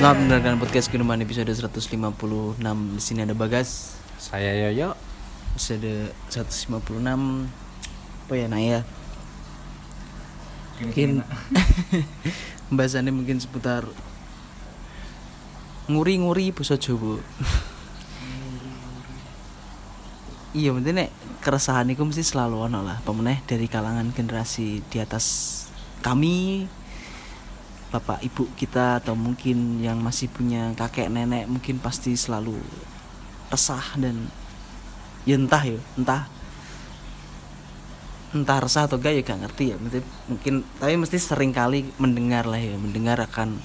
Selamat mendengarkan podcast Kinuman episode 156 Di sini ada Bagas. Saya Yoyo. Episode 156 Apa ya Naya Mungkin Pembahasannya mungkin seputar Nguri-nguri Buso Jowo Iya mungkin nek keresahan itu mesti selalu ono lah Pemeneh dari kalangan generasi di atas kami bapak ibu kita atau mungkin yang masih punya kakek nenek mungkin pasti selalu resah dan ya entah ya entah. Entah resah atau gak ya gak ngerti ya. Mungkin, mungkin tapi mesti sering kali mendengar lah ya mendengar akan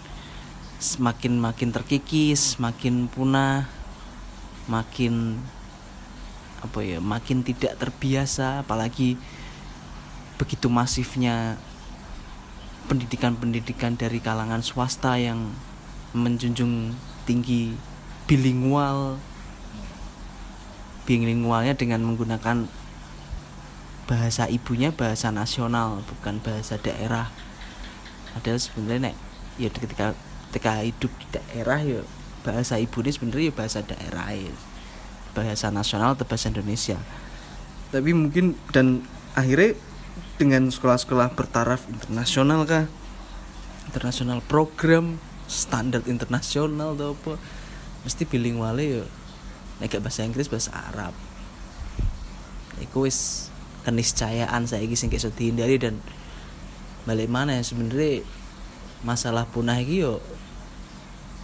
semakin makin terkikis makin punah makin apa ya makin tidak terbiasa apalagi begitu masifnya pendidikan-pendidikan dari kalangan swasta yang menjunjung tinggi bilingual. Bilingualnya dengan menggunakan bahasa ibunya bahasa nasional bukan bahasa daerah. Padahal sebenarnya nek ya ketika ketika hidup di daerah ya bahasa ibu ini sebenarnya ya bahasa daerah ya. Bahasa nasional atau bahasa Indonesia. Tapi mungkin dan akhirnya dengan sekolah-sekolah bertaraf internasional kah? Internasional program standar internasional atau apa? Mesti bilingual ya nek bahasa Inggris bahasa Arab. Iku wis keniscayaan saya sing kayak dihindari dan balik mana ya sebenarnya masalah punah iki yo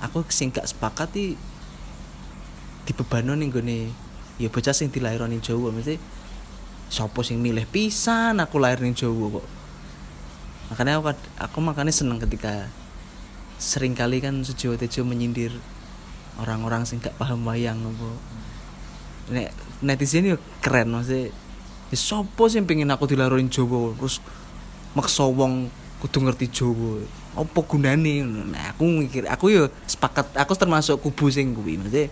aku sing gak sepakat di ning gone ya bocah sing dilaironi Jawa. Mesti sopo sing milih pisan aku lahir ning Jawa kok. Makanya aku, aku makanya seneng ketika sering kali kan sejo tejo menyindir orang-orang sing gak paham wayang apa nek netizen yo keren maksudnya ya sopo sing pengen aku dilaroin Jawa terus maksa wong kudu ngerti Jawa. Apa gunane? Nah aku mikir aku yo sepakat aku termasuk kubu sing kuwi maksudnya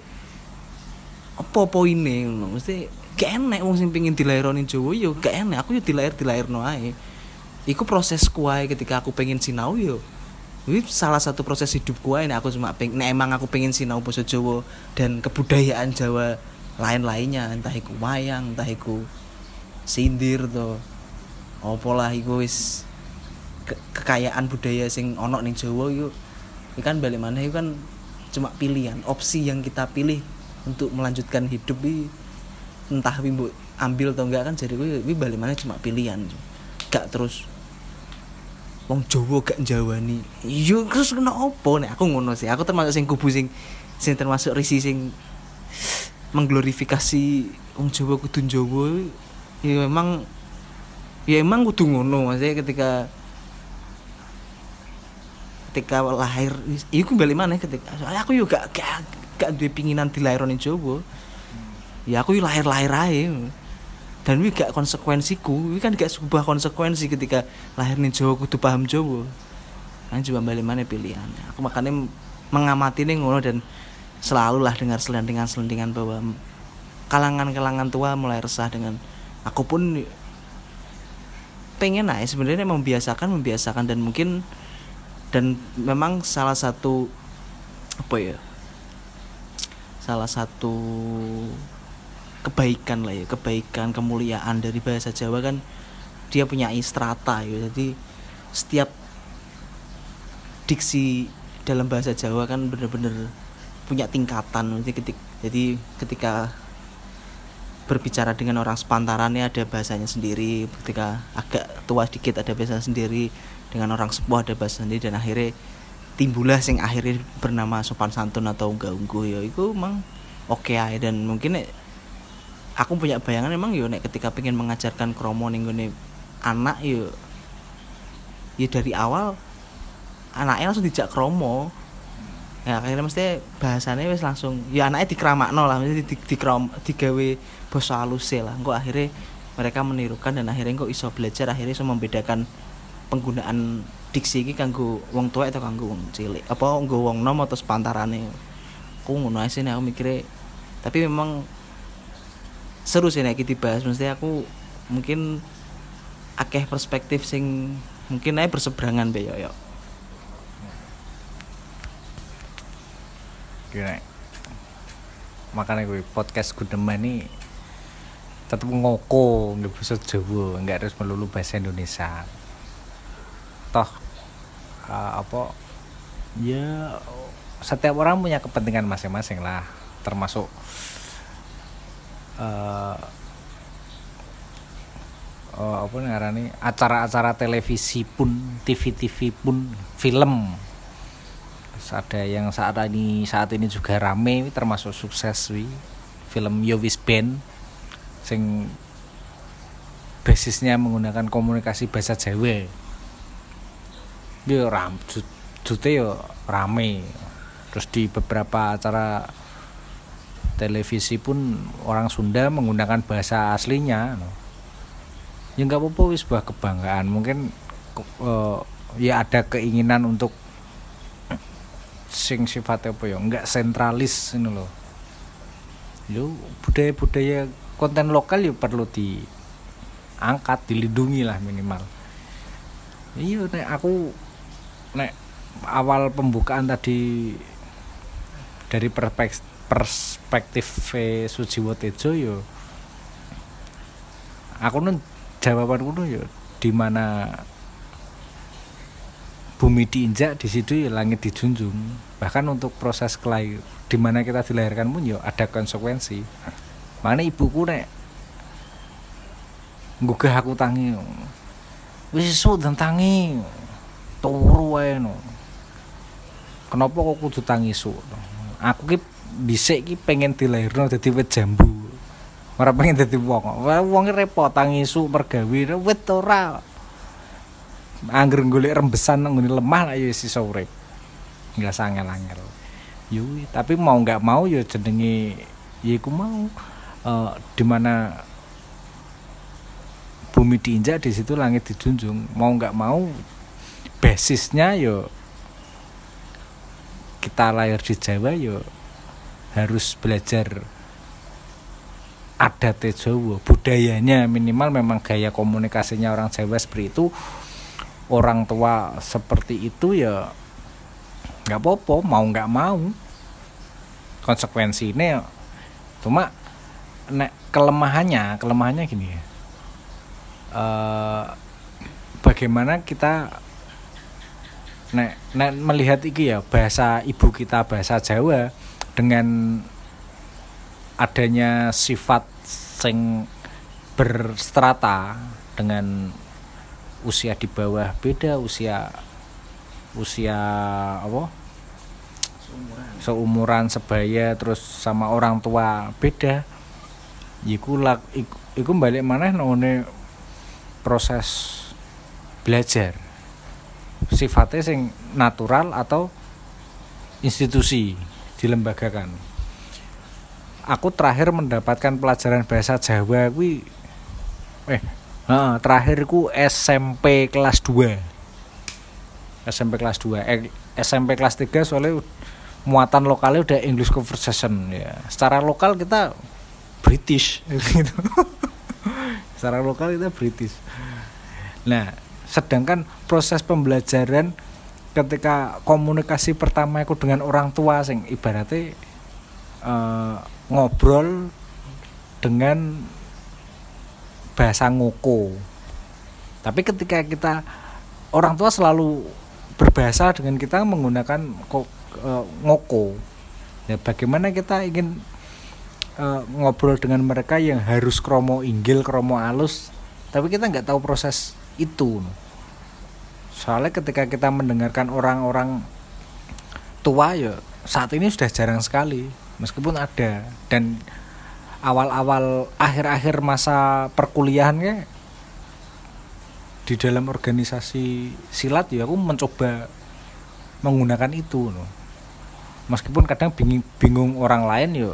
apa poine ngono mesti gak enek wong sing pengin dilaironi Jawa yo gak enek. Aku yo dilair dilairno ae. Iku proses kuai ketika aku pengen sinau yo ini salah satu proses hidup kuai nek aku cuma pengen nek emang aku pengen sinau basa Jawa dan kebudayaan Jawa lain-lainnya. Entah iku wayang entah iku sindir to. Opo lah iku wis ke kekayaan budaya sing ono ning Jawa yo kan balik mana itu kan cuma pilihan opsi yang kita pilih untuk melanjutkan hidup ini entah wimbo ambil atau enggak kan jadi gue wi balik mana cuma pilihan. Gak terus wong Jawa gak Jawa nih iya terus kena opo nih aku ngono sih aku termasuk sing kubu sing sing termasuk risi sing mengglorifikasi wong Jawa kudu Jawa. Ya memang ya emang kudu ngono maksudnya ketika ketika lahir itu balik mana ketika aku juga gak gak, gak pinginan dilahirin Jawa ya aku lahir lahir aja dan ini gak konsekuensiku. Ini kan gak sebuah konsekuensi ketika lahir nih Jawa kudu paham Jawa. Kan coba balik mana pilihan aku makanya mengamati nih ngono dan selalu lah dengar selentingan selentingan bahwa kalangan-kalangan tua mulai resah dengan aku pun pengen aja sebenarnya membiasakan membiasakan dan mungkin dan memang salah satu apa ya salah satu kebaikan lah ya kebaikan kemuliaan dari bahasa Jawa kan dia punya istrata ya. Jadi setiap diksi dalam bahasa Jawa kan bener-bener punya tingkatan. Jadi ketika, jadi ketika berbicara dengan orang sepantarannya ada bahasanya sendiri. Ketika agak tua sedikit ada bahasa sendiri dengan orang sepuh ada bahasa sendiri dan akhirnya timbullah sing akhirnya bernama sopan santun atau enggak ungguh ya. Itu emang oke okay dan mungkin aku punya bayangan emang yo nek ketika pengen mengajarkan kromo ning anak yo ya dari awal anaknya langsung dijak kromo. Ya akhirnya mesti bahasanya wes langsung ya anaknya dikeramakno lah mesti di, di, krom, digawe basa halus lah. Kok akhirnya mereka menirukan dan akhirnya kok iso belajar akhirnya iso membedakan penggunaan diksi ini kanggo wong tua atau kanggo wong cilik. Apa kanggo wong nom atau sepantarane. Aku ngono sih aku mikirnya tapi memang seru sih nek dibahas. Mesti aku mungkin akeh perspektif sing mungkin aja berseberangan be yo Gini. Makanya gue podcast Gudeman ini tetap ngoko nggak bisa Jawa nggak harus melulu bahasa Indonesia. Toh uh, apa ya setiap orang punya kepentingan masing-masing lah termasuk uh, uh, apa nih acara-acara televisi pun TV-TV pun film. Terus ada yang saat ini saat ini juga rame termasuk sukses wi. Film Yowis Band sing basisnya menggunakan komunikasi bahasa Jawa. Dia ram jute yo rame. Terus di beberapa acara televisi pun orang Sunda menggunakan bahasa aslinya ya nggak apa-apa wis sebuah kebanggaan. Mungkin uh, ya ada keinginan untuk sing sifatnya apa ya nggak sentralis ini loh yo budaya-budaya konten lokal ya perlu diangkat dilindungi lah minimal. Iya nek aku nek awal pembukaan tadi dari perspektif perspektif Sujiwo Tejo yo aku nun jawaban kuno yo di mana bumi diinjak di situ ya langit dijunjung. Bahkan untuk proses kelahir di mana kita dilahirkan pun yo ada konsekuensi. Mana ibuku nek gugah aku tangi wis dan tangi turu wae no kenapa kok kudu tangi su aku ki dhisik ki pengen dilahirno dadi wit jambu. Ora pengen dadi wong. Wong repot tangi su mergawe. Wit ora. Angger golek rembesan nang lemah lah ya iso urip. Enggak sangel-angel yo tapi mau nggak mau ya jenenge ya iku mau. Uh, di mana bumi diinjak di situ langit dijunjung. Mau nggak mau basisnya yo kita lahir di Jawa yo harus belajar adat Jawa. Budayanya minimal memang gaya komunikasinya orang Jawa seperti itu. Orang tua seperti itu ya nggak apa-apa mau nggak mau. Konsekuensi ini cuma nek kelemahannya kelemahannya gini ya. Uh, bagaimana kita nek nek melihat iki ya bahasa ibu kita bahasa Jawa dengan adanya sifat sing berstrata dengan usia di bawah beda usia usia apa? Seumuran, seumuran sebaya terus sama orang tua beda. Iku lak iku, iku balik mana none proses belajar. Sifatnya sing natural atau institusi dilembagakan. Aku terakhir mendapatkan pelajaran bahasa Jawa kuwi eh nah, terakhirku SMP kelas 2 SMP kelas 2 eh, SMP kelas 3 soalnya muatan lokalnya udah English conversation ya. Secara lokal kita British gitu. Secara lokal kita British. Nah sedangkan proses pembelajaran ketika komunikasi pertama aku dengan orang tua sing ibaratnya uh, ngobrol dengan bahasa ngoko. Tapi ketika kita orang tua selalu berbahasa dengan kita menggunakan uh, ngoko. Ya bagaimana kita ingin uh, ngobrol dengan mereka yang harus kromo inggil kromo alus tapi kita nggak tahu proses itu soalnya ketika kita mendengarkan orang-orang tua ya saat ini sudah jarang sekali meskipun ada. Dan awal-awal akhir-akhir masa perkuliahannya di dalam organisasi silat ya aku mencoba menggunakan itu no. meskipun kadang bingung, bingung orang lain ya.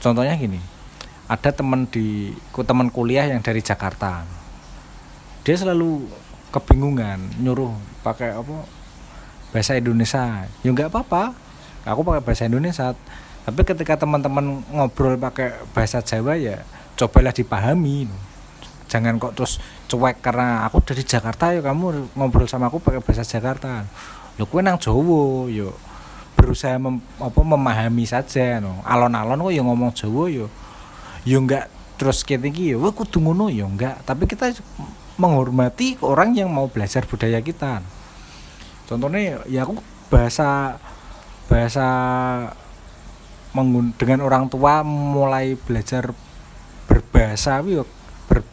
Contohnya gini ada teman di teman kuliah yang dari Jakarta. Dia selalu kebingungan nyuruh pakai apa bahasa Indonesia. Ya nggak apa-apa. Aku pakai bahasa Indonesia. Tapi ketika teman-teman ngobrol pakai bahasa Jawa ya cobalah dipahami. Jangan kok terus cuek karena aku dari Jakarta ya kamu ngobrol sama aku pakai bahasa Jakarta. Lo kue nang Jawa yo berusaha mem, apa memahami saja no. Alon-alon kok yang ngomong Jawa yo yo enggak terus kayak yo wah kudu ngono yo enggak tapi kita menghormati orang yang mau belajar budaya kita contohnya ya aku bahasa bahasa dengan orang tua mulai belajar berbahasa yo ber,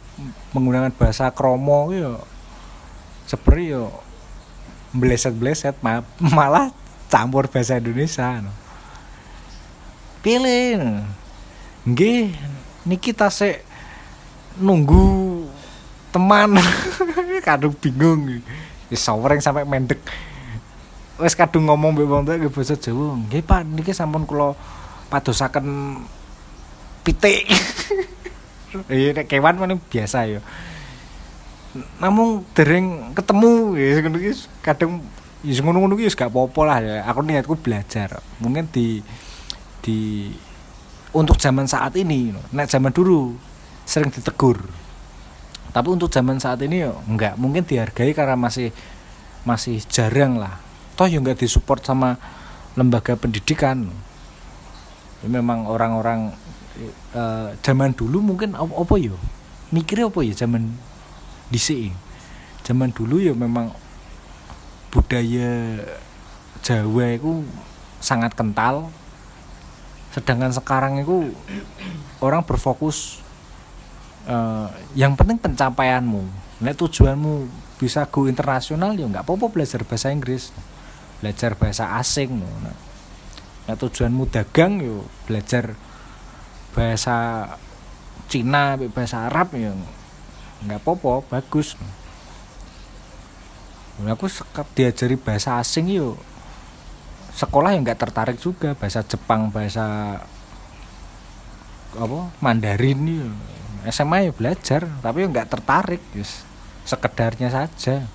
menggunakan bahasa kromo yo seperti yo bleset-bleset ma malah campur bahasa Indonesia no. pilih nggih niki tasik nunggu teman. Kadung bingung. Wis sawering sampai mendek. Wis kadung ngomong mbek wong tuwa basa Jawa. Nggih Pak niki sampun kula padosaken pitik. Iya nek kewan mana biasa ya. Namun dereng ketemu ya kadang ya ngono-ngono iki gak apa-apa lah. Ya aku niatku belajar. Mungkin di di untuk zaman saat ini nek zaman dulu sering ditegur tapi untuk zaman saat ini ya enggak. Mungkin dihargai karena masih masih jarang lah. Toh enggak disupport sama lembaga pendidikan. Ya, memang orang-orang uh, zaman dulu mungkin apa, apa ya mikirnya apa ya zaman dhisik zaman dulu ya memang budaya Jawa itu sangat kental. Sedangkan sekarang itu orang berfokus uh, yang penting pencapaianmu. Nek tujuanmu bisa go internasional ya nggak apa-apa belajar bahasa Inggris. Belajar bahasa asing nah, nek tujuanmu dagang yo belajar bahasa Cina bahasa Arab ya nggak apa-apa bagus. Aku diajari bahasa asing yuk sekolah yang nggak tertarik juga bahasa Jepang bahasa apa Mandarin yuk SMA ya belajar tapi nggak tertarik yes. sekedarnya saja.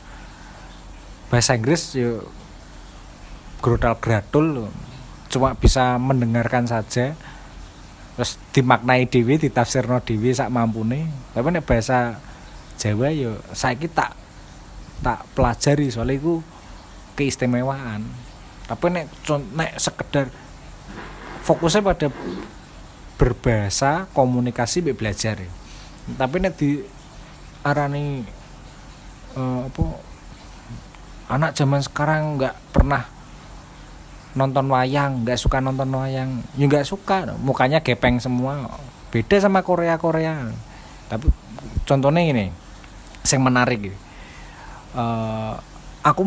Bahasa Inggris yuk grodal gradul cuma bisa mendengarkan saja. Terus dimaknai dewi ditafsirno dewi sak mampune. Tapi nek bahasa Jawa yo saya tak tak pelajari soalnya itu keistimewaan. Tapi nek nek sekedar fokusnya pada berbahasa komunikasi be belajar ya. tapi nek di arani uh, apa anak zaman sekarang nggak pernah nonton wayang nggak suka nonton wayang. Ya nggak suka mukanya gepeng semua. Beda sama Korea Korea tapi contohnya ini yang menarik uh, aku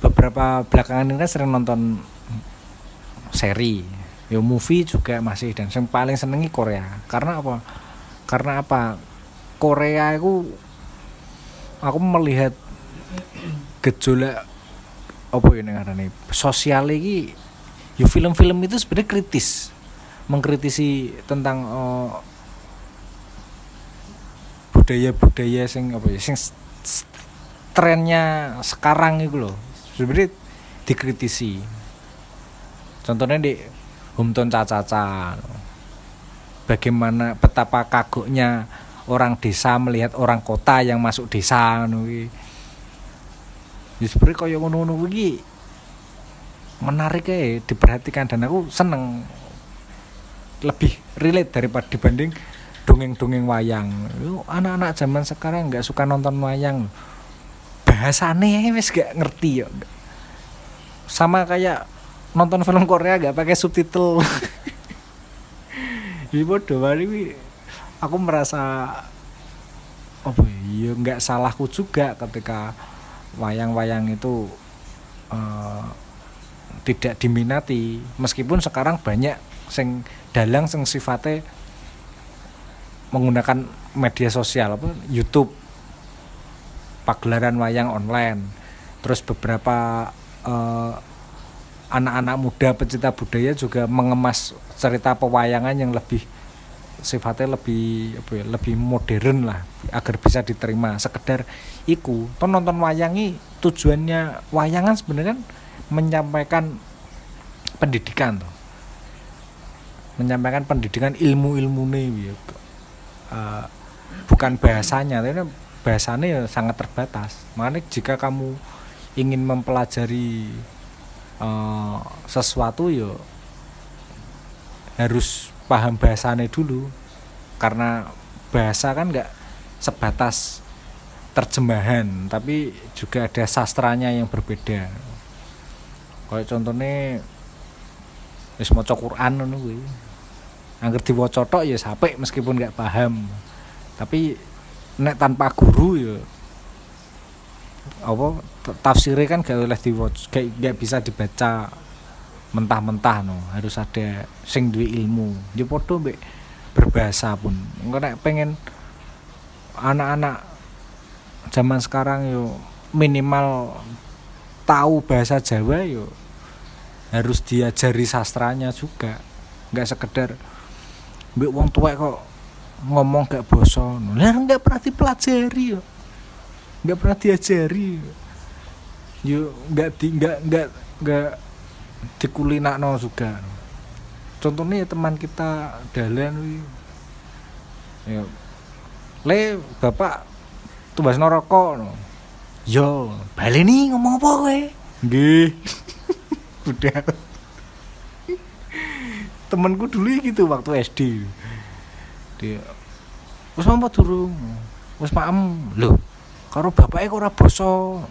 beberapa belakangan ini kan sering nonton seri ya movie juga masih dan yang paling senengi Korea. Karena apa? Karena apa? Korea itu aku melihat gejolak apa ya nih sosial lagi ya film-film itu sebenarnya kritis. Mengkritisi tentang uh, budaya-budaya sing apa ya sing trennya sekarang itu loh sebenarnya dikritisi. Contohnya di Humton Caca bagaimana betapa kagoknya orang desa melihat orang kota yang masuk desa nih ya sebenarnya kaya ngono-ngono menarik ya diperhatikan. Dan aku seneng lebih relate daripada dibanding dongeng-dongeng wayang. Anak-anak zaman sekarang nggak suka nonton wayang. Bahasane wis gak ngerti ya sama kayak nonton film Korea gak pakai subtitle. Jadi bodoh ini aku merasa oh iya nggak salahku juga ketika wayang-wayang itu uh, tidak diminati. Meskipun sekarang banyak sing dalang sing sifatnya menggunakan media sosial apa YouTube. Pagelaran wayang online. Terus beberapa uh, anak-anak muda pecinta budaya juga mengemas cerita pewayangan yang lebih sifatnya lebih apa ya, lebih modern lah agar bisa diterima. Sekedar iku penonton wayangi tujuannya wayangan sebenarnya kan menyampaikan pendidikan tuh. Menyampaikan pendidikan ilmu-ilmu nih uh, bukan bahasanya tapi bahasanya ya sangat terbatas. Makanya jika kamu ingin mempelajari eh, sesuatu yo harus paham bahasanya dulu. Karena bahasa kan nggak sebatas terjemahan tapi juga ada sastranya yang berbeda. Kayak contohnya wis maca Quran ngono kuwi. Angger diwaca tok ya sampai meskipun nggak paham. Tapi nek tanpa guru ya apa tafsirnya kan gak oleh diwaca gak, gak bisa dibaca mentah-mentah no. Harus ada sing duwe ilmu. Ya podo mbek berbahasa pun. Nek pengen anak-anak zaman sekarang yo minimal tahu bahasa Jawa yo harus diajari sastranya juga. Nggak sekedar mbek wong tua kok ngomong gak boso lah nggak pernah dipelajari yo nggak pernah diajari. Yo nggak di nggak nggak nggak dikulinakno juga. Contohnya teman kita dalan wi ya. Le bapak tumbas rokok no. Yo balik nih ngomong apa kowe? Nggih. Udah temanku dulu gitu waktu SD dia wis mampu durung wis maem. Lho karo bapake kok ora basa.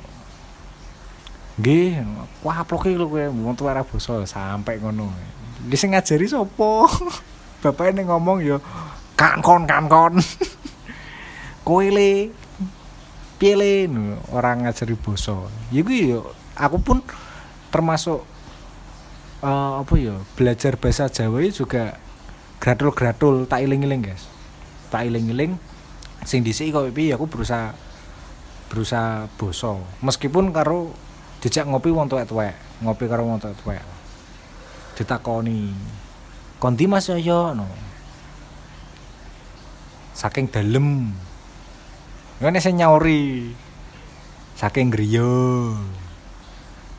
Nggih kuaploke lho kowe wong tuwa ora basa sampai ngono. Di sing ngajari sapa? Bapake ning ngomong ya kan kon kan kon kowe le? Piye orang ngajari basa. Ya kuwi ya aku pun termasuk eh, apa ya belajar bahasa Jawa juga gratul-gratul tak iling-iling guys. Tak iling-iling sing dhisik kok piye aku berusaha berusaha basa meskipun karo dijak ngopi wong tuwek-tuwek ngopi karo wong tuwek-tuwek. Ditakoni kondi Mas yo no. Saking dalem. Ngene sing nyauri saking griya.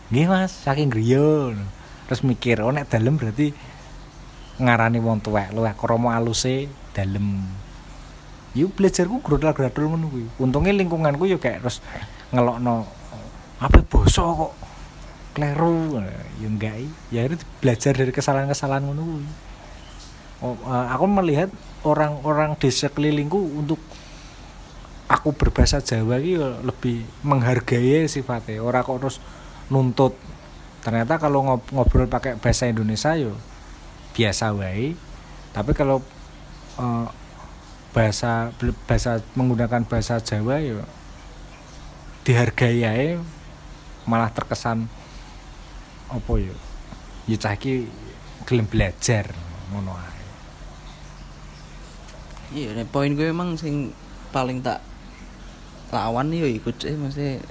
Nggih Mas saking griya. Terus mikir oh nek dalem berarti ngarani wong tuwek luwih krama aluse dalem yuk belajarku ngono kuwi. Untungnya lingkunganku yo kayak terus ngelokno apa basa kok kleru? Ya enggak ya itu belajar dari kesalahan-kesalahan kuwi. Oh, eh, aku melihat orang-orang di sekelilingku untuk aku berbahasa Jawa yo lebih menghargai sifatnya. Orang kok terus nuntut. Ternyata kalau ngob- ngobrol pakai bahasa Indonesia yo biasa wae. Tapi kalau eh, bahasa bahasa menggunakan bahasa Jawa yo dihargai ae malah terkesan apa yo ya cah iki gelem belajar ngono ae. Iya nek poin gue emang sing paling tak lawan yo ikut sih maksudnya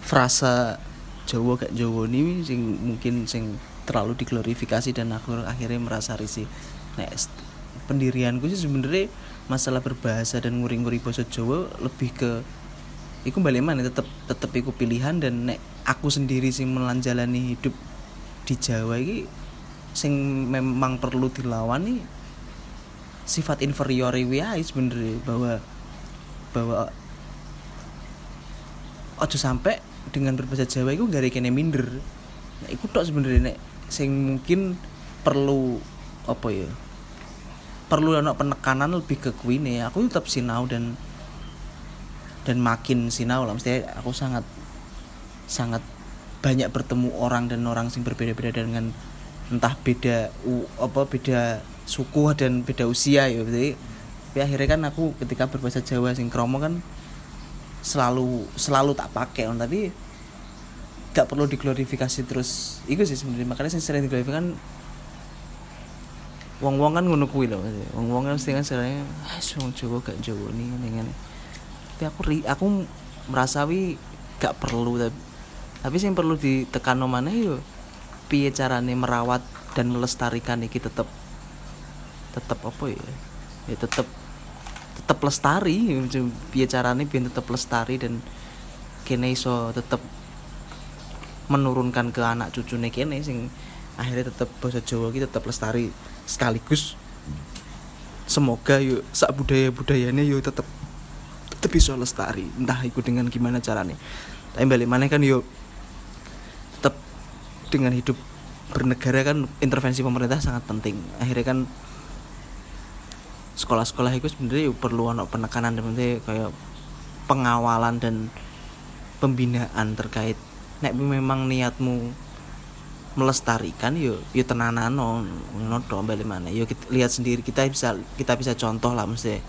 frasa Jawa gak Jawa ini sing mungkin sing terlalu diglorifikasi dan aku akhirnya merasa risih. Nek pendirianku sih sebenarnya masalah berbahasa dan nguri-nguri bahasa Jawa lebih ke iku balik mana tetep tetep iku pilihan dan nek aku sendiri sing melanjalani hidup di Jawa ini sing memang perlu dilawan nih sifat inferior ae sebenarnya bahwa bahwa ojo sampai dengan berbahasa Jawa itu gak kene minder. Nah iku tok sebenarnya nek sing mungkin perlu apa ya perlu ana penekanan lebih ke kuwi nih aku tetap sinau dan dan makin sinau lah. Mesti aku sangat sangat banyak bertemu orang dan orang sing berbeda-beda dengan entah beda u, apa beda suku dan beda usia ya. Jadi tapi akhirnya kan aku ketika berbahasa Jawa sing kromo kan selalu selalu tak pakai. On tapi gak perlu diglorifikasi terus. Itu sih sebenarnya. Makanya saya sering diglorifikasi kan wong-wong kan ngono kuwi lho wong-wong kan kan sebenarnya ah Jawa gak Jawa nih ngene tapi aku ri, aku merasa wi gak perlu tapi tapi sing perlu ditekan mana yo piye carane merawat dan melestarikan iki tetep tetep apa ya? Ya tetep tetep lestari piye carane biar tetep lestari dan kene iso tetep menurunkan ke anak cucune kene sing akhirnya tetep bahasa Jawa iki tetep lestari sekaligus. Semoga yuk sak budaya budayanya yuk tetep tetep bisa lestari. Entah itu dengan gimana caranya tapi balik mana kan yuk tetep dengan hidup bernegara kan intervensi pemerintah sangat penting. Akhirnya kan sekolah-sekolah itu sebenarnya perlu ono penekanan dan kayak pengawalan dan pembinaan terkait. Nek memang niatmu melestarikan yo yo tenanano ngono to balik mana yo kita, lihat sendiri kita bisa kita bisa contoh lah mesti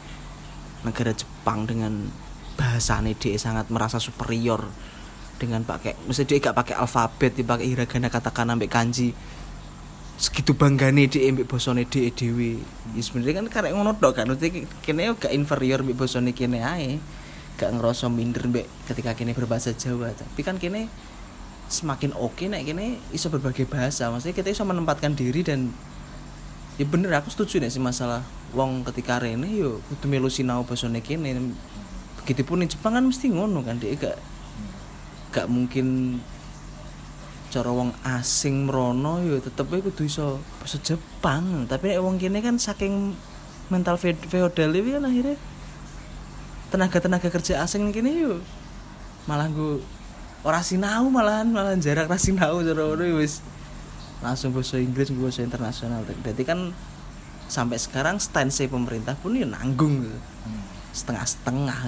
negara Jepang dengan bahasa dia sangat merasa superior dengan pakai mesti dia gak pakai alfabet dipakai hiragana katakana ambek kanji. Segitu banggane dia ambek bosone dia dewi ya sebenarnya kan karek ngono tok kan mesti kene gak inferior ambek bosone kene ae. Gak ngerasa minder mbek ketika kene berbahasa Jawa. Tapi kan kene semakin oke okay, nek kene iso berbagai bahasa. Maksudnya kita iso menempatkan diri dan ya bener aku setuju nih sih masalah wong ketika rene yo kudu melu sinau basane kene. Begitupun di Jepang kan mesti ngono kan dia gak gak mungkin cara wong asing merono yo tetep ae kudu iso bahasa Jepang. Tapi nek wong kene kan saking mental feodal iki kan akhirnya tenaga-tenaga kerja asing kene yo malah gue ora sinau malahan malahan jarak ra sinau cara wis. Langsung bahasa Inggris bahasa internasional. Berarti kan sampai sekarang stance pemerintah pun ya nanggung gitu. Setengah-setengah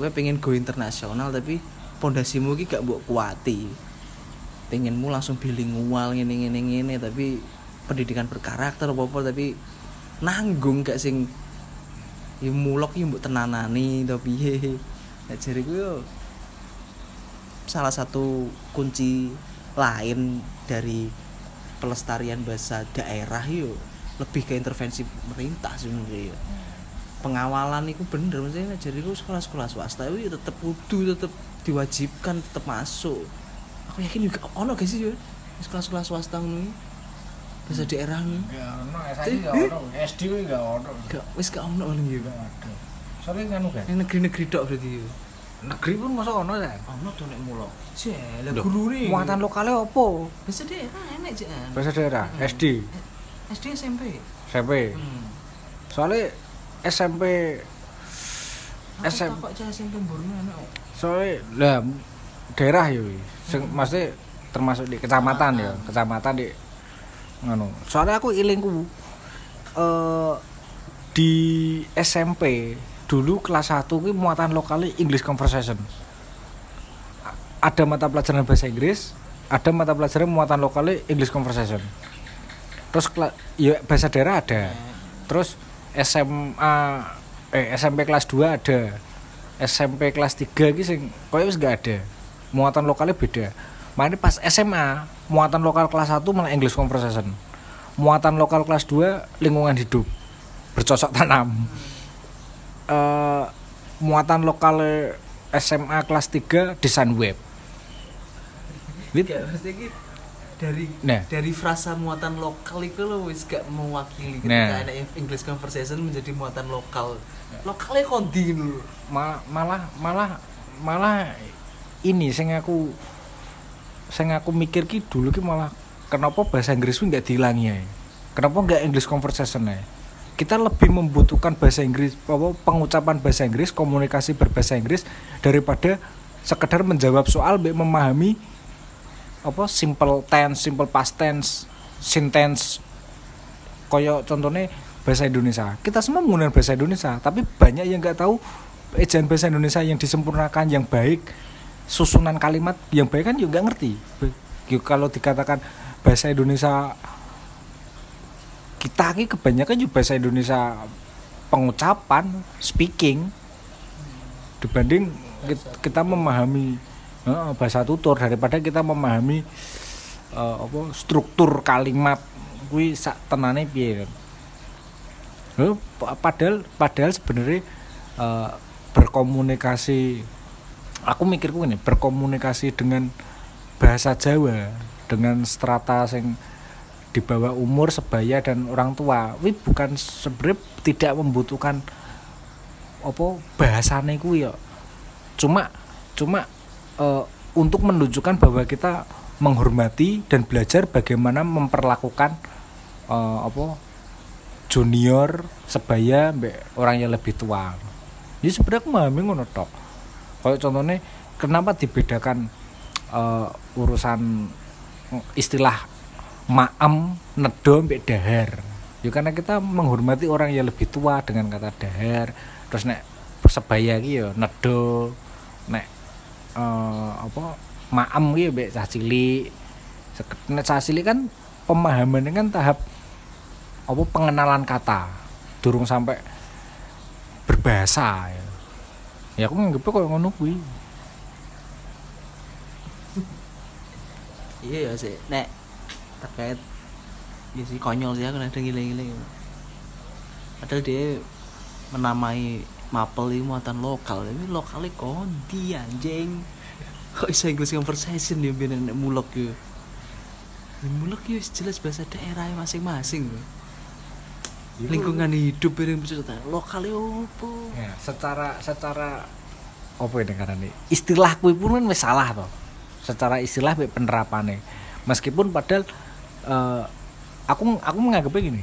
gue pengen go internasional tapi pondasimu ki gak buat kuati. Pengenmu langsung bilingual ngene ngene ngene tapi pendidikan berkarakter apa apa tapi nanggung gak sing ya mulok ya mbok tenanani tapi hehe nah, jadi gue salah satu kunci lain dari pelestarian bahasa daerah yuk lebih ke intervensi pemerintah sebenarnya ya. pengawalan itu bener maksudnya jadi itu sekolah-sekolah swasta itu ya tetap kudu tetap diwajibkan tetap masuk. Aku yakin juga ono gak sih ya sekolah-sekolah swasta ini bahasa daerah nih Gak ono, SD gak ono, SD gak ono. gak wis gak ono ya Gak ada. Soalnya kan negeri-negeri dok berarti ya Negeri pun masa ono ya. ono tuh nek mulo Loh, guru nih Muatan lokalnya apa? bahasa daerah enak jan Bahasa daerah, Hmm. SD, SD SMP SMP. hmm. Soalnya SMP Aku SM takut cah SMP Borneo enak kok. soalnya lah daerah ya. Sing Hmm. maksudnya termasuk di kecamatan ya, kecamatan di ngono. Soalnya aku ilingku eh di SMP dulu kelas 1 ki muatan lokalnya English conversation. Ada mata pelajaran bahasa Inggris, ada mata pelajaran muatan lokalnya English conversation. Terus ya bahasa daerah ada. Terus SMA eh SMP kelas 2 ada. SMP kelas 3 ki sing koyo wis gak ada. Muatan lokalnya beda. Makanya pas SMA, muatan lokal kelas 1 malah English conversation. Muatan lokal kelas 2 lingkungan hidup. Bercocok tanam. Eh muatan lokal SMA kelas 3 desain web. Gak dari Nah. dari frasa muatan lokal itu lo wis gak mewakili Nah. ketika ada English conversation menjadi muatan lokal. Lokalnya kondi lho. malah malah malah malah ini sing aku sing aku mikir ki dulu ki malah kenapa bahasa Inggris nggak dihilangi ya kenapa nggak English conversation ya kita lebih membutuhkan bahasa Inggris apa pengucapan bahasa Inggris komunikasi berbahasa Inggris daripada sekedar menjawab soal memahami apa simple tense simple past tense sentence. Koyo contohnya bahasa Indonesia. Kita semua menggunakan bahasa Indonesia tapi banyak yang nggak tahu ejaan bahasa Indonesia yang disempurnakan yang baik susunan kalimat yang baik kan juga ngerti. Yuk, kalau dikatakan bahasa Indonesia kita ini kebanyakan juga bahasa Indonesia pengucapan speaking dibanding kit- kita memahami bahasa tutur daripada kita memahami eh, apa struktur kalimat kuwi sak tenane piye kan. Padahal padahal sebenarnya eh, berkomunikasi aku mikirku ini berkomunikasi dengan bahasa Jawa dengan strata sing di bawah umur sebaya dan orang tua. Kuwi bukan sebenarnya tidak membutuhkan apa bahasane kuwi ya. Cuma cuma eh, untuk menunjukkan bahwa kita menghormati dan belajar bagaimana memperlakukan eh, apa junior sebaya mbek orang yang lebih tua. Ya sebenarnya aku memahami ngono tok. Kayak contohnya kenapa dibedakan eh, urusan istilah maem nedo mbek dahar. Ya karena kita menghormati orang yang lebih tua dengan kata dahar. Terus nek persebaya ki ya nedo nek eh, apa maem ki ya mbek cah cilik. Nek cah cilik kan pemahamannya kan tahap apa pengenalan kata. Durung sampai berbahasa ya, ya aku nganggepnya kok ngono kuwi. Iya ya sih nek terkait ya sih konyol sih aku ada gile-gile padahal dia menamai mapel ini muatan lokal tapi lokalnya kondi anjing. Kok bisa English conversation dia biar nek mulok ya? Ya, mulok ya wis jelas bahasa daerah masing-masing. Lingkungan hidup yang bercerita lokalnya opo ya, secara secara apa ini? Karena istilah kuwi pun kan salah toh. Secara istilah penerapannya. Meskipun padahal eh, aku aku menganggapnya gini.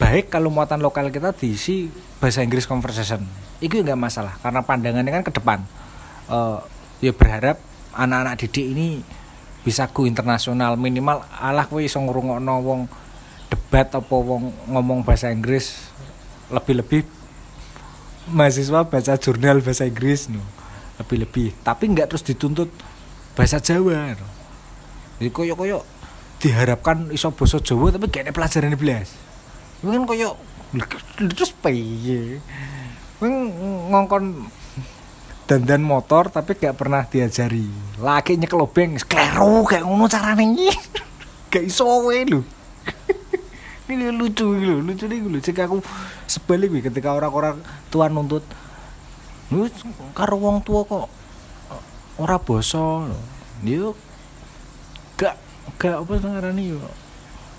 Baik kalau muatan lokal kita diisi bahasa Inggris conversation. Itu nggak masalah karena pandangannya kan ke depan. Eh, ya berharap anak-anak didik ini bisa go internasional. Minimal alah kowe iso ngrungokno wong debat apa wong ngomong bahasa Inggris. Lebih-lebih mahasiswa baca jurnal bahasa Inggris no. Lebih-lebih. Tapi nggak terus dituntut bahasa Jawa no. jadi koyo koyo diharapkan iso basa Jawa tapi gak ada pelajaran belas kan koyo terus piye? Ngongkon dandan motor tapi gak pernah diajari. Lagi nyekel obeng kleru kayak ngono carane. Gak iso we lho. Ini lucu gitu lucu nih lho. Cek aku sebalik wih ketika orang-orang tua nuntut lu karo wong tua kok ora boso yo gak gak apa ngarani yo.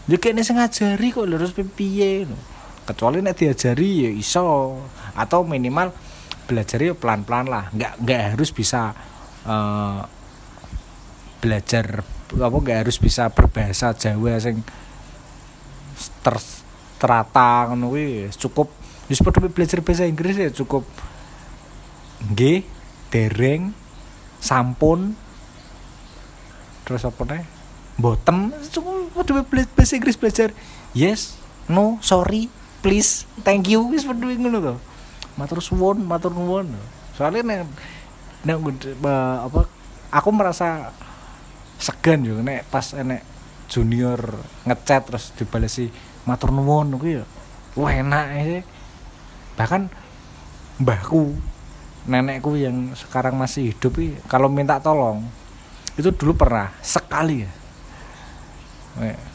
Yo kayaknya sing ngajari kok lho harus piye lho. kecuali nek diajari ya iso. Atau minimal belajar ya pelan-pelan lah. Nggak nggak harus bisa eh, belajar apa nggak harus bisa berbahasa Jawa sing ter terata ngono kuwi cukup. Wis padha belajar bahasa Inggris ya cukup. Nggih dereng sampun. Terus apa nih bottom cukup bahasa Inggris belajar yes no sorry please thank you. Wis padha ngono to. Matur suwun matur nuwun. Soalnya nek nek apa aku merasa segan yo nek pas enek junior ngechat terus dibalesi matur nuwun kuwi ya wah enak sih bahkan mbahku nenekku yang sekarang masih hidup kalau minta tolong itu dulu pernah sekali ya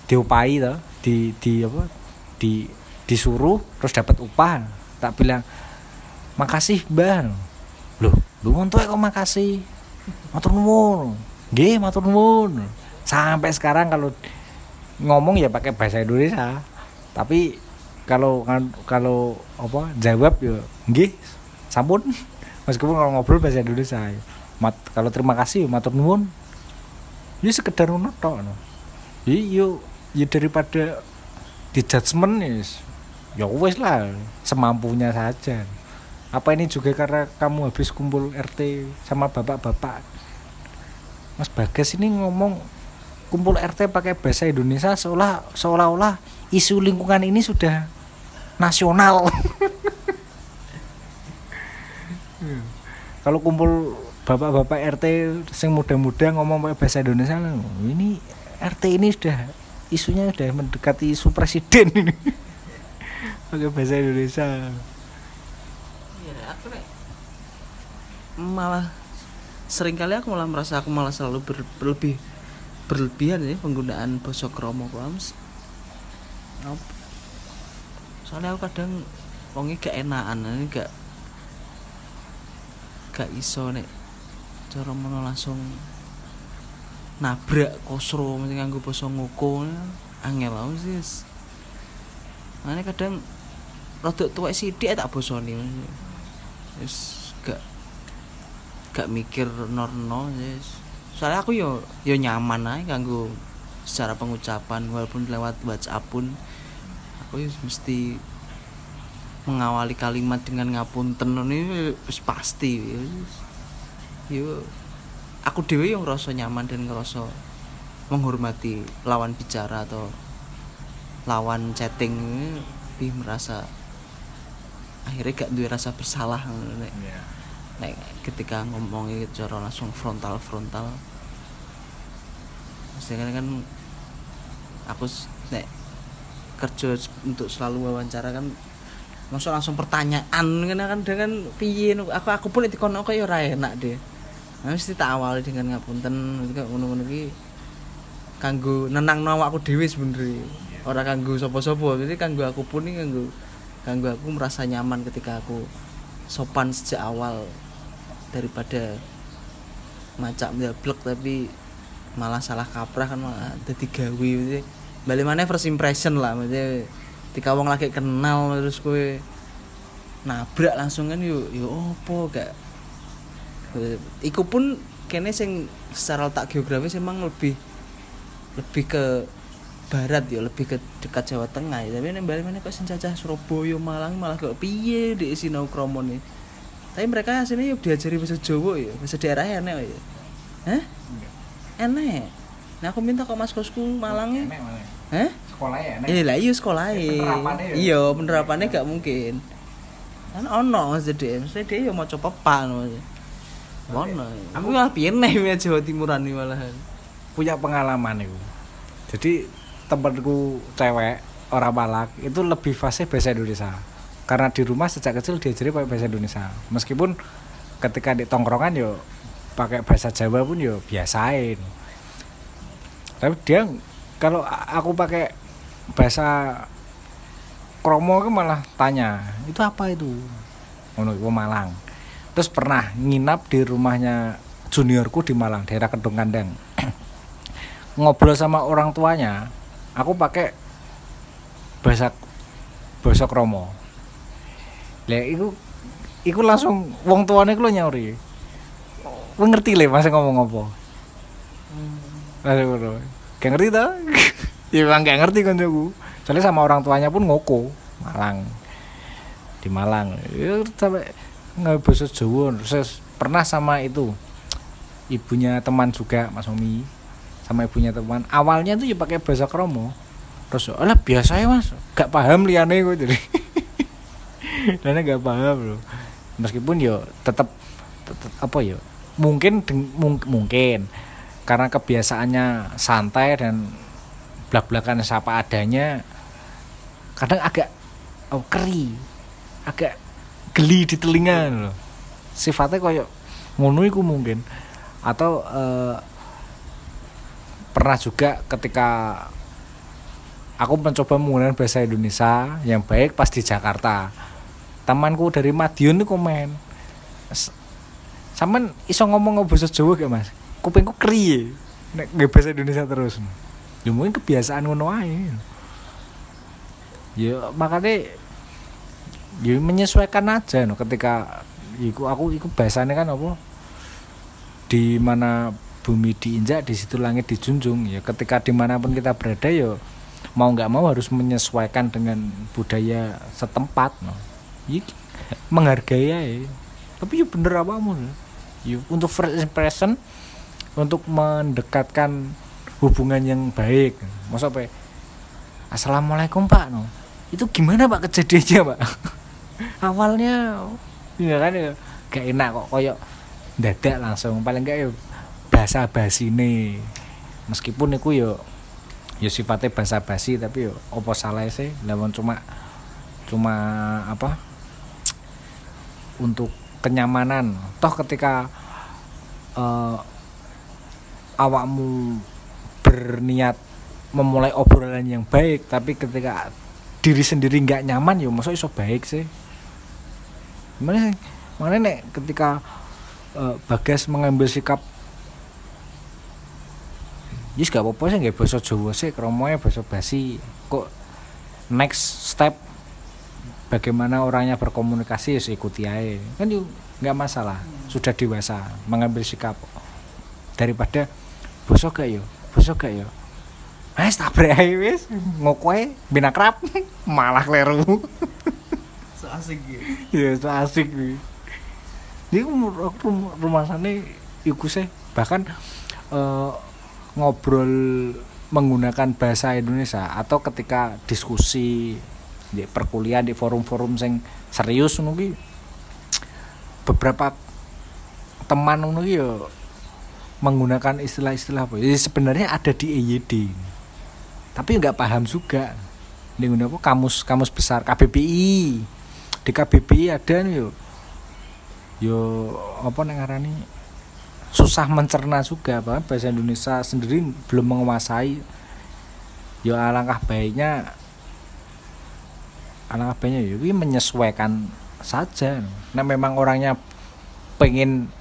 diupai toh di di apa di disuruh terus dapat upah. Tak bilang makasih mbah. Loh lu untuk kok makasih? Matur nuwun. Nggih matur nuwun. Sampai sekarang kalau ngomong ya pakai bahasa Indonesia. Tapi kalau kalau apa jawab ya nggih sampun. Meskipun kalau ngobrol bahasa Indonesia Mat, kalau terima kasih ya matur nuwun. Ini sekedar ngono tok no. Jadi yo ya daripada di judgement yes. ya wes lah semampunya saja apa ini juga karena kamu habis kumpul RT sama bapak-bapak Mas Bagas ini ngomong kumpul RT pakai bahasa Indonesia seolah seolah-olah isu lingkungan ini sudah nasional. Kalau kumpul bapak-bapak RT yang muda-muda ngomong pakai bahasa Indonesia, ini RT ini sudah isunya sudah mendekati isu presiden ini. pakai bahasa Indonesia. Iya, aku nek malah sering kali aku malah merasa aku malah selalu ber- berlebih berlebihan ya penggunaan basa kromo kwams soalnya aku kadang wongi gak enakan ini gak gak iso nek cara langsung nabrak kosro mesti nganggo basa ngoko angel aku sih Makanya kadang rada tuwek sithik tak bosoni wis gak gak mikir norno wis soalnya aku yo yo nyaman aja kanggo secara pengucapan walaupun lewat WhatsApp pun. Aku yo mesti mengawali kalimat dengan ngapunten ini pasti yo aku dewe yang ngerasa nyaman dan ngerasa menghormati lawan bicara atau lawan chatting lebih merasa akhirnya gak duwe rasa bersalah nek. Iya. nek ketika ngomongnya cara langsung frontal frontal sedangkan kan aku nek kerja untuk selalu wawancara kan langsung langsung pertanyaan kan kan dengan piye aku aku pun dikono kok ya ora enak deh nah, mesti tak awali dengan ngapunten mesti kok ngono-ngono iki kanggo nenangno awakku dhewe sebenarnya. Ora kanggo sapa-sapa. Jadi kanggo aku pun iki kanggo kanggo aku merasa nyaman ketika aku sopan sejak awal daripada macak blek tapi malah salah kaprah kan malah dadi gawe. Maksudnya balik mana first impression lah maksudnya ketika wong lagi kenal terus kowe nabrak langsung kan yuk yuk opo gak iku pun kene sing secara letak geografis emang lebih lebih ke barat ya lebih ke dekat Jawa Tengah ya. Tapi nek balik mana kok sing cacah Surabaya Malang malah kok piye di sinau kromo nih tapi mereka aslinya yuk diajari bahasa Jawa ya bahasa daerah enek ya. Hah? Enek? Nah aku minta kok mas kosku Malangnya Enak, mana? hah? Sekolah ya enak. ini lah iya sekolah Penerapannya ya? iya penerapannya gak mungkin. Kan ono maksudnya dia ya mau coba pan ono aku malah piye nih Jawa Timuran nih malahan. Punya pengalaman itu jadi temanku cewek orang Malak itu lebih fasih bahasa Indonesia. Karena di rumah sejak kecil diajari pakai bahasa Indonesia. Meskipun ketika di tongkrongan yo pakai bahasa Jawa pun yo biasain. Tapi dia kalau aku pakai bahasa kromo itu malah tanya itu apa itu? Ngono Malang terus pernah nginap di rumahnya juniorku di Malang daerah Kedung Kandang. Ngobrol sama orang tuanya aku pakai bahasa bahasa kromo. Lah iku iku langsung wong tuane iku nyauri. Kowe ngerti le mas ngomong apa. Aduh, aduh. Gak ngerti tau Ya emang gak ngerti koncoku. Soalnya sama orang tuanya pun ngoko Malang. Di Malang. Ya sampai nggak bahasa Jawa. Terus pernah sama itu Ibunya teman juga Mas Omi Sama ibunya teman. Awalnya tuh ya pakai bahasa kromo. Terus alah biasa ya mas. Gak paham liane kok jadi. Dan gak paham loh. Meskipun yo tetap tetep apa ya mungkin deng- mung- mungkin. Karena kebiasaannya santai dan belak-belakan siapa adanya kadang agak oh, keri. Agak geli di telinga sifatnya kayak ngono iku mungkin. Atau eh, pernah juga ketika aku mencoba menggunakan bahasa Indonesia yang baik pas di Jakarta. Temanku dari Madiun itu komen "S- sampean iso ngomong bahasa Jawa gak mas? Kupingku keri nek nggak bahasa Indonesia terus. Ya mungkin kebiasaan ngono ae. Ya makanya ya menyesuaikan aja no. Ketika iku aku iku bahasanya kan apa di mana bumi diinjak di situ langit dijunjung. Ya ketika di mana pun kita berada ya mau nggak mau harus menyesuaikan dengan budaya setempat no. Ya, menghargai ya tapi ya bener apa ya untuk first impression untuk mendekatkan hubungan yang baik. Masa apa ya? assalamualaikum pak no. Itu gimana pak kejadiannya pak awalnya ya kan ya gak enak kok koyok dadak langsung. Paling gak bahasa basi nih meskipun itu yo ya sifatnya bahasa basi tapi yo opo salah sih? Lawan cuma cuma apa? Untuk kenyamanan. Toh ketika eh, awakmu berniat memulai obrolan yang baik tapi ketika diri sendiri nggak nyaman ya masuk iso baik sih mana mana nek ketika eh, bagas mengambil sikap Yus gak apa-apa sih nggak bahasa Jawa sih kromonya bahasa basi. Kok next step bagaimana orangnya berkomunikasi ya ikuti aja kan yuk nggak masalah. Sudah dewasa mengambil sikap. Daripada bosok gak yo bosok gak yo Wes tabrak ae wis ngokoe bin akrab malah kleru asik ya. Itu asik nih ini rumah sana iku sih. Bahkan eh, ngobrol menggunakan bahasa Indonesia atau ketika diskusi di perkuliahan di forum-forum sing serius ki beberapa teman ki yo menggunakan istilah-istilah apa jadi sebenarnya ada di EYD tapi nggak paham juga. Ini apa kamus kamus besar KBBI di KBBI ada nih yo. Yo apa nengarani susah mencerna juga bahkan bahasa Indonesia sendiri belum menguasai. Yo alangkah baiknya alangkah baiknya yo ini menyesuaikan saja. Nah memang orangnya pengen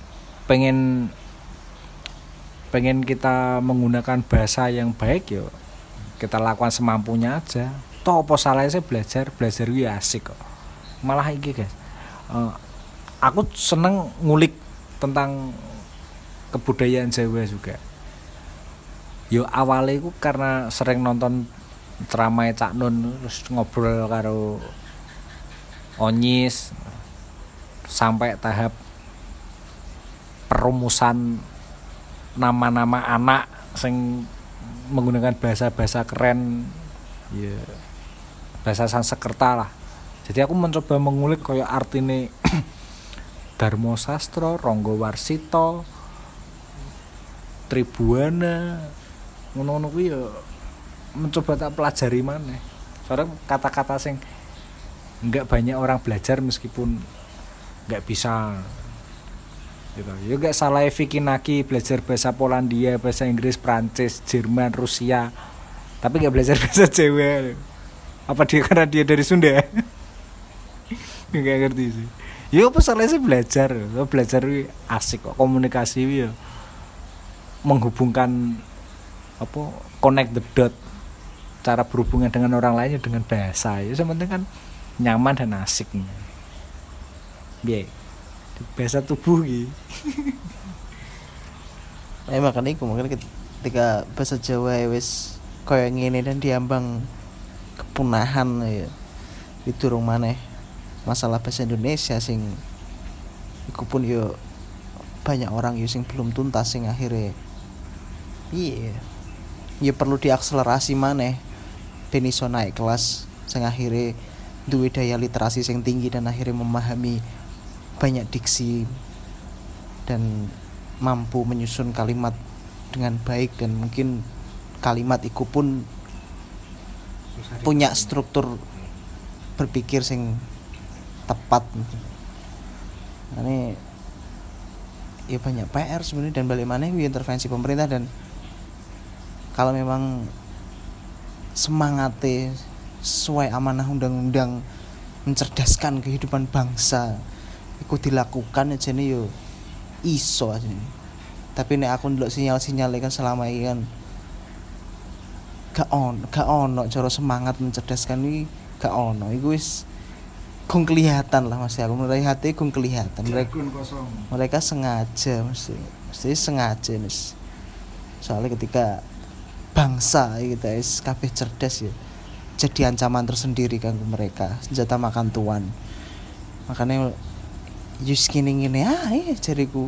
pengen pengen kita menggunakan bahasa yang baik yo kita lakukan semampunya aja. Toh apa salahnya saya belajar? Belajar gue asik kok malah iki guys. Uh, aku seneng ngulik tentang kebudayaan Jawa juga. Yo awalnya aku karena sering nonton ceramah Cak Nun terus ngobrol karo Onyis sampai tahap perumusan nama-nama anak sing menggunakan bahasa-bahasa keren. Ya bahasa Sanskerta lah jadi aku mencoba mengulik kayak artine Darmo Sastro, Ronggo Warsito, Tribuana ngono-ngono kuwi mencoba tak pelajari mana soalnya kata-kata sing nggak banyak orang belajar meskipun nggak bisa gitu. Gak salah Vicky Naki belajar bahasa Polandia bahasa Inggris Prancis Jerman Rusia tapi nggak belajar bahasa Jawa. Apa dia karena dia dari Sunda nggak ngerti sih. Ya apa salahnya sih belajar? Belajar asik kok komunikasi ya. Menghubungkan apa connect the dot cara berhubungan dengan orang lainnya dengan bahasa. Ya sementing kan nyaman dan asik. Biar bahasa tubuh gitu eh makanya itu makanya ketika bahasa Jawa ya wis kaya ngene dan diambang kepunahan ya itu rumah masalah bahasa Indonesia sing iku pun yo banyak orang yo sing belum tuntas sing akhirnya iya ya perlu diakselerasi mana ben iso naik kelas sing akhirnya duwe daya literasi sing tinggi dan akhirnya memahami banyak diksi dan mampu menyusun kalimat dengan baik dan mungkin kalimat itu pun punya struktur berpikir sing tepat ini ya banyak PR sebenarnya dan balik mana intervensi pemerintah dan kalau memang semangatnya sesuai amanah undang-undang mencerdaskan kehidupan bangsa ikut dilakukan aja nih yo iso aja nih. tapi nih aku ndelok sinyal-sinyal kan selama ini kan gak on gak ono cara semangat mencerdaskan ini gak ono itu kong kelihatan lah masih aku melihat hati kong kelihatan. Mereka mereka sengaja mesti mesti sengaja nih soalnya ketika bangsa kita is kabeh cerdas ya. Jadi ancaman tersendiri kan mereka senjata makan tuan. Makanya yus kini gini ah iya jariku.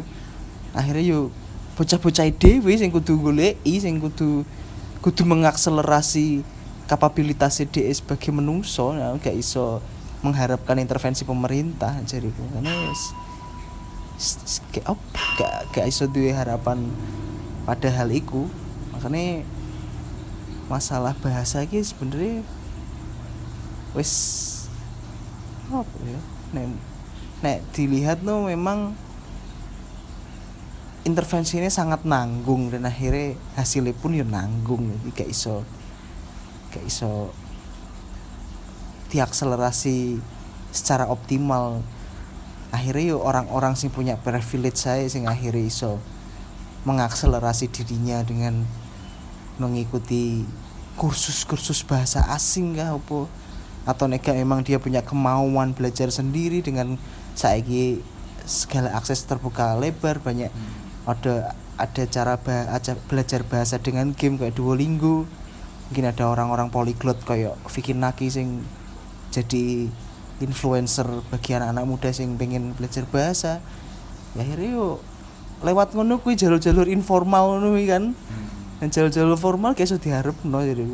Akhirnya yuk bocah-bocah dewi sing kudu goleki sing kudu kudu mengakselerasi kapabilitas DE sebagai menungso. Ya gak iso mengharapkan intervensi pemerintah jariku karena yes, gak, gak, gak iso duwe harapan pada hal itu makanya masalah bahasa ini sebenarnya wes apa ya? Nek nek dilihat no memang intervensi ini sangat nanggung dan akhirnya hasilnya pun ya nanggung. Jadi gak iso gak iso diakselerasi secara optimal. Akhirnya yo orang-orang sing punya privilege saya sing akhirnya iso mengakselerasi dirinya dengan mengikuti kursus-kursus bahasa asing kah apa atau nega memang dia punya kemauan belajar sendiri dengan saiki segala akses terbuka lebar banyak hmm. ada ada cara baca belajar bahasa dengan game kayak Duolingo. Mungkin ada orang-orang polyglot kayak Vicky Naki sing jadi influencer bagi anak-anak muda sing pengen belajar bahasa ya akhirnya yuk lewat ngono kuwi jalur-jalur informal ngono kan. Hmm. Dan jalur-jalur formal kayak sudah diharap no jadi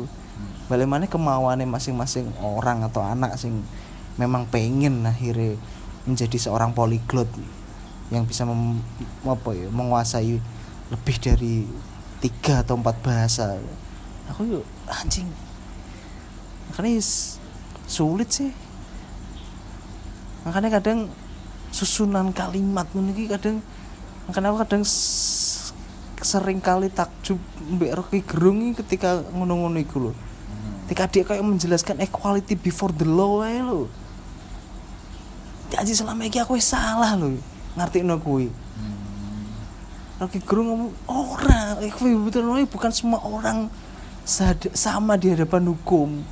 balik mana kemauannya masing-masing orang atau anak sing memang pengen akhirnya menjadi seorang poliglot yang bisa mem, apa ya menguasai lebih dari tiga atau empat bahasa. Aku yuk anjing. Makanya sulit sih. Makanya kadang susunan kalimat ngono iki kadang makanya aku kadang sering kali takjub mbek Rocky Gerung iki ketika ngono-ngono iku lho. Ketika dia kayak menjelaskan equality before the law ae lho. Jadi selama ini aku salah lho. Ngerti no kuwi Rocky Gerung ngomong orang betul bukan semua orang sama di hadapan hukum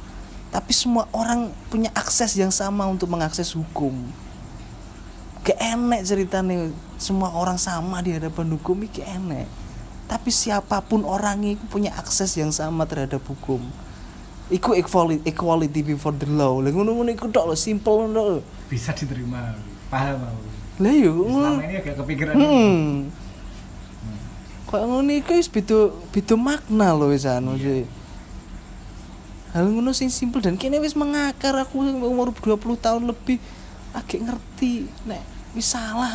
tapi semua orang punya akses yang sama untuk mengakses hukum. Gak enek ceritanya. Semua orang sama di hadapan hukum iki enek tapi siapa pun orangnya iku punya akses yang sama terhadap hukum. Iku equality, equality before the law. Lha ngono-ngono iku tok lho simple ngono lho. Bisa diterima paham aku. Lah yo selama ngono ini agak kepikiran. Hmm. Kok ngono iku wis beda beda makna lho wis anu sih hal ngono sing simpel dan kini wis mengakar aku umur 20 tahun lebih. Agak ngerti nek wis salah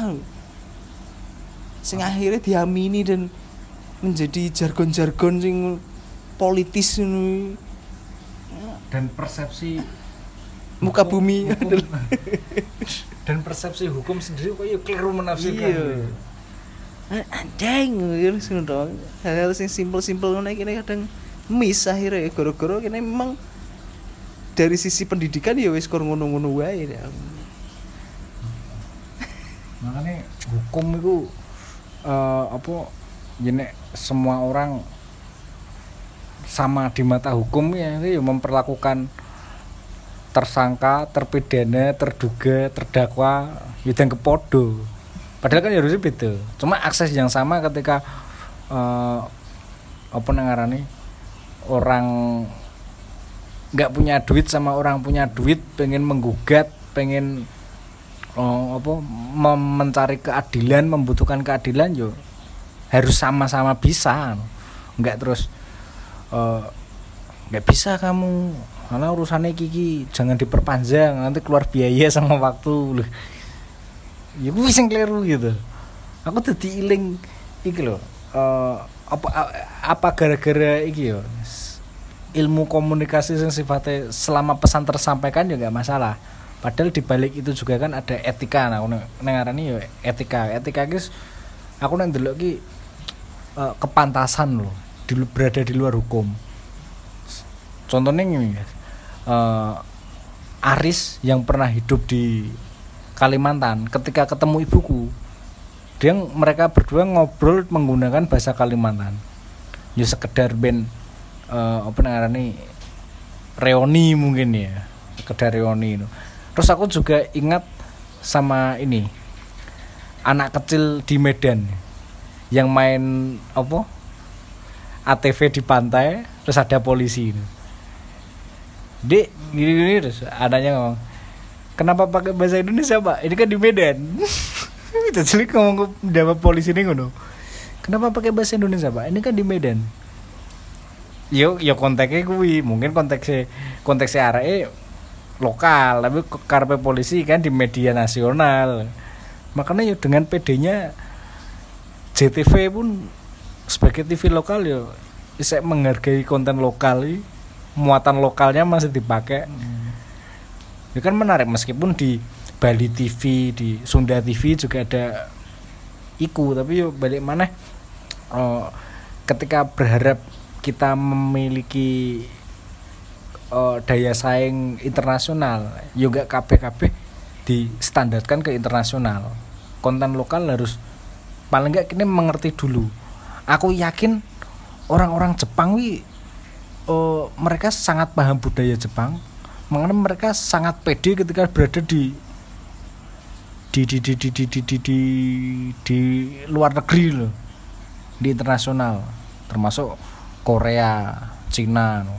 sing akhirnya diamini dan menjadi jargon-jargon sing politis ngono dan persepsi muka bumi. hukum- dan persepsi hukum sendiri kok ya keliru menafsirkan. Iya. Anjing dong hal-hal sing simpel-simpel ngono kadang miss akhirnya gara-gara kene memang dari sisi pendidikan ya wis kur ngono-ngono wae ya. makanya hukum itu eh, apa jadi semua orang sama di mata hukum ya itu ya memperlakukan tersangka, terpidana, terduga, terdakwa ya dan kepodo. Padahal kan ya harusnya beda. Cuma akses yang sama ketika eh, apa nengarane orang nggak punya duit sama orang punya duit pengen menggugat, pengen oh, apa mencari keadilan membutuhkan keadilan yo harus sama-sama bisa nggak terus eh, nggak bisa kamu karena urusannya kiki jangan diperpanjang nanti keluar biaya sama waktu ya gue sing keliru gitu. Aku tuh iling iki loh eh, apa apa gara-gara iki yo? Ilmu komunikasi yang sifatnya selama pesan tersampaikan juga masalah. Padahal di balik itu juga kan ada etika. Nah aku nengarani ya etika. Etika guys aku nang delok ki eh, kepantasan loh di, berada di luar hukum. Contohnya ini guys Eh, Aris yang pernah hidup di Kalimantan ketika ketemu ibuku dia mereka berdua ngobrol menggunakan bahasa Kalimantan. Ya sekedar ben eh, apa namanya reoni mungkin ya. Sekedar reoni itu. terus aku juga ingat sama ini anak kecil di Medan yang main apa ATV di pantai terus ada polisi ini Dek, gini-gini terus adanya ngomong kenapa pakai bahasa Indonesia pak? Ini kan di Medan jadi ngomong ke jawab polisi ini ngono? Kenapa pakai bahasa Indonesia pak? Ini kan di Medan. Yo yo konteksnya kuwi. Mungkin konteksnya konteksnya arahnya lokal tapi karpe polisi kan di media nasional. Makanya yo dengan PD-nya JTV pun sebagai TV lokal yo bisa menghargai konten lokal muatan lokalnya masih dipakai. Itu kan menarik meskipun di Bali TV di Sunda TV juga ada iku. Tapi yo balik mana eh, ketika berharap kita memiliki eh, daya saing internasional juga KPKP distandarkan ke internasional. Konten lokal harus paling nggak kini mengerti dulu. Aku yakin orang-orang Jepang wi eh, mereka sangat paham budaya Jepang. Makanya mereka sangat pede ketika berada di di di di di di di di, di, di luar negeri loh di internasional termasuk Korea Cina no.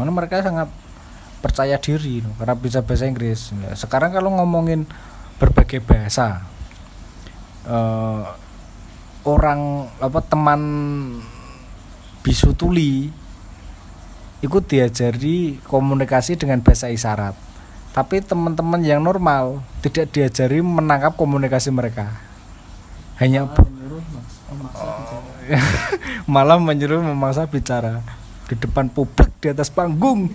mana mereka sangat percaya diri no, karena bisa bahasa Inggris. Sekarang kalau ngomongin berbagai bahasa eh, orang apa teman bisu tuli ikut diajari komunikasi dengan bahasa isyarat tapi teman-teman yang normal tidak diajari menangkap komunikasi mereka. Hanya malah menyuruh memaksa bicara. Di depan publik di atas panggung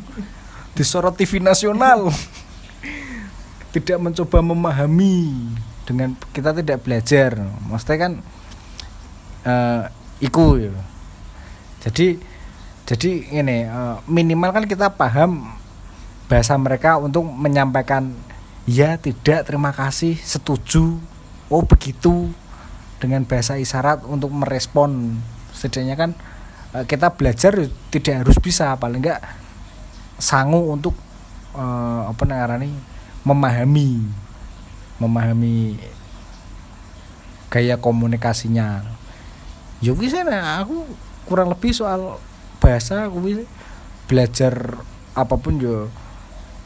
disorot TV nasional. Tidak mencoba memahami dengan kita tidak belajar. Maksudnya kan uh, iku ya. jadi jadi ini uh, minimal kan kita paham bahasa mereka untuk menyampaikan ya tidak terima kasih setuju. Oh begitu. Dengan bahasa isyarat untuk merespon. Setidaknya kan uh, kita belajar tidak harus bisa paling enggak sanggup untuk uh, apa namanya memahami memahami gaya komunikasinya. Ya bisa nah aku kurang lebih soal bahasa aku belajar apa pun yo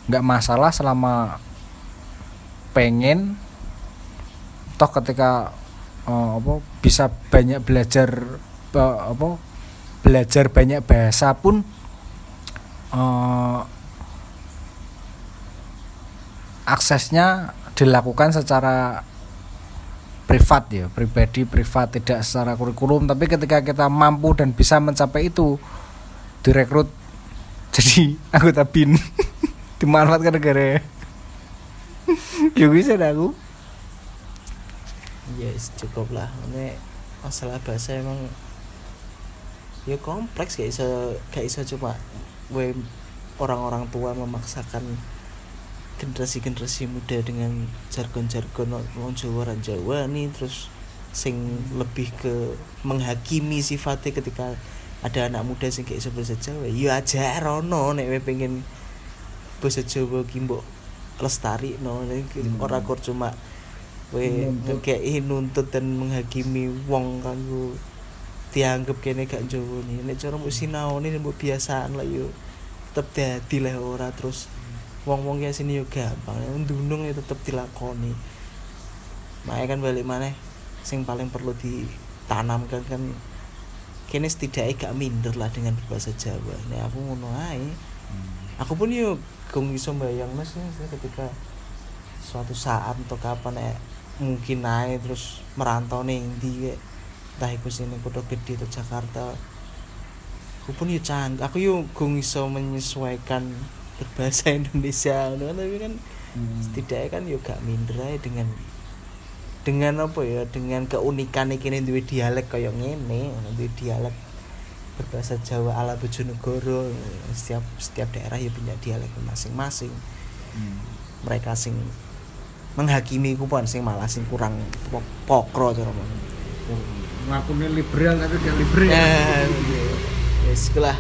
nggak masalah selama pengen. Toh ketika uh, apa bisa banyak belajar uh, apa belajar banyak bahasa pun uh, aksesnya dilakukan secara privat ya pribadi privat tidak secara kurikulum. Tapi ketika kita mampu dan bisa mencapai itu direkrut jadi anggota bin dimanfaatkan negara. Ya bisa aku. Yes cukup lah. Ini masalah bahasa emang ya kompleks gak bisa gak bisa cuma we orang-orang tua memaksakan generasi-generasi muda dengan jargon-jargon wong Jawa ran Jawa nih terus sing lebih ke menghakimi sifatnya ketika ada anak muda sing kayak bahasa Jawa. Ya aja rono nek pengen bahasa Jawa ki mbok lestari no hmm. ora kok cuma we kayak nuntut dan menghakimi wong kanggo dianggap kene gak Jawa nih nek cara mbok sinaone mbok biasaan lah yo tetep dadi lah ora. Terus wong-wong kayak sini juga gampang ndunung ya tetep dilakoni. Makanya kan balik mana sing paling perlu ditanamkan kan kini setidaknya gak minder lah dengan bahasa Jawa. Ini aku ngono ae hmm. aku pun yuk gong bisa bayang mas ya, ketika suatu saat atau kapan ya mungkin naik terus merantau nih di entah iku sini kota gede atau Jakarta aku pun yuk canggih aku yuk gong bisa menyesuaikan berbahasa Indonesia tapi kan hmm. setidaknya kan juga minder aja dengan dengan apa ya dengan keunikan iki duwe dialek kaya ngene duwe dialek berbahasa Jawa ala Bojonegoro setiap setiap daerah ya punya dialek masing-masing hmm. mereka sing menghakimi kupon sing malah sing kurang pokro cara ngakune liberal tapi gak liberal ya yes lah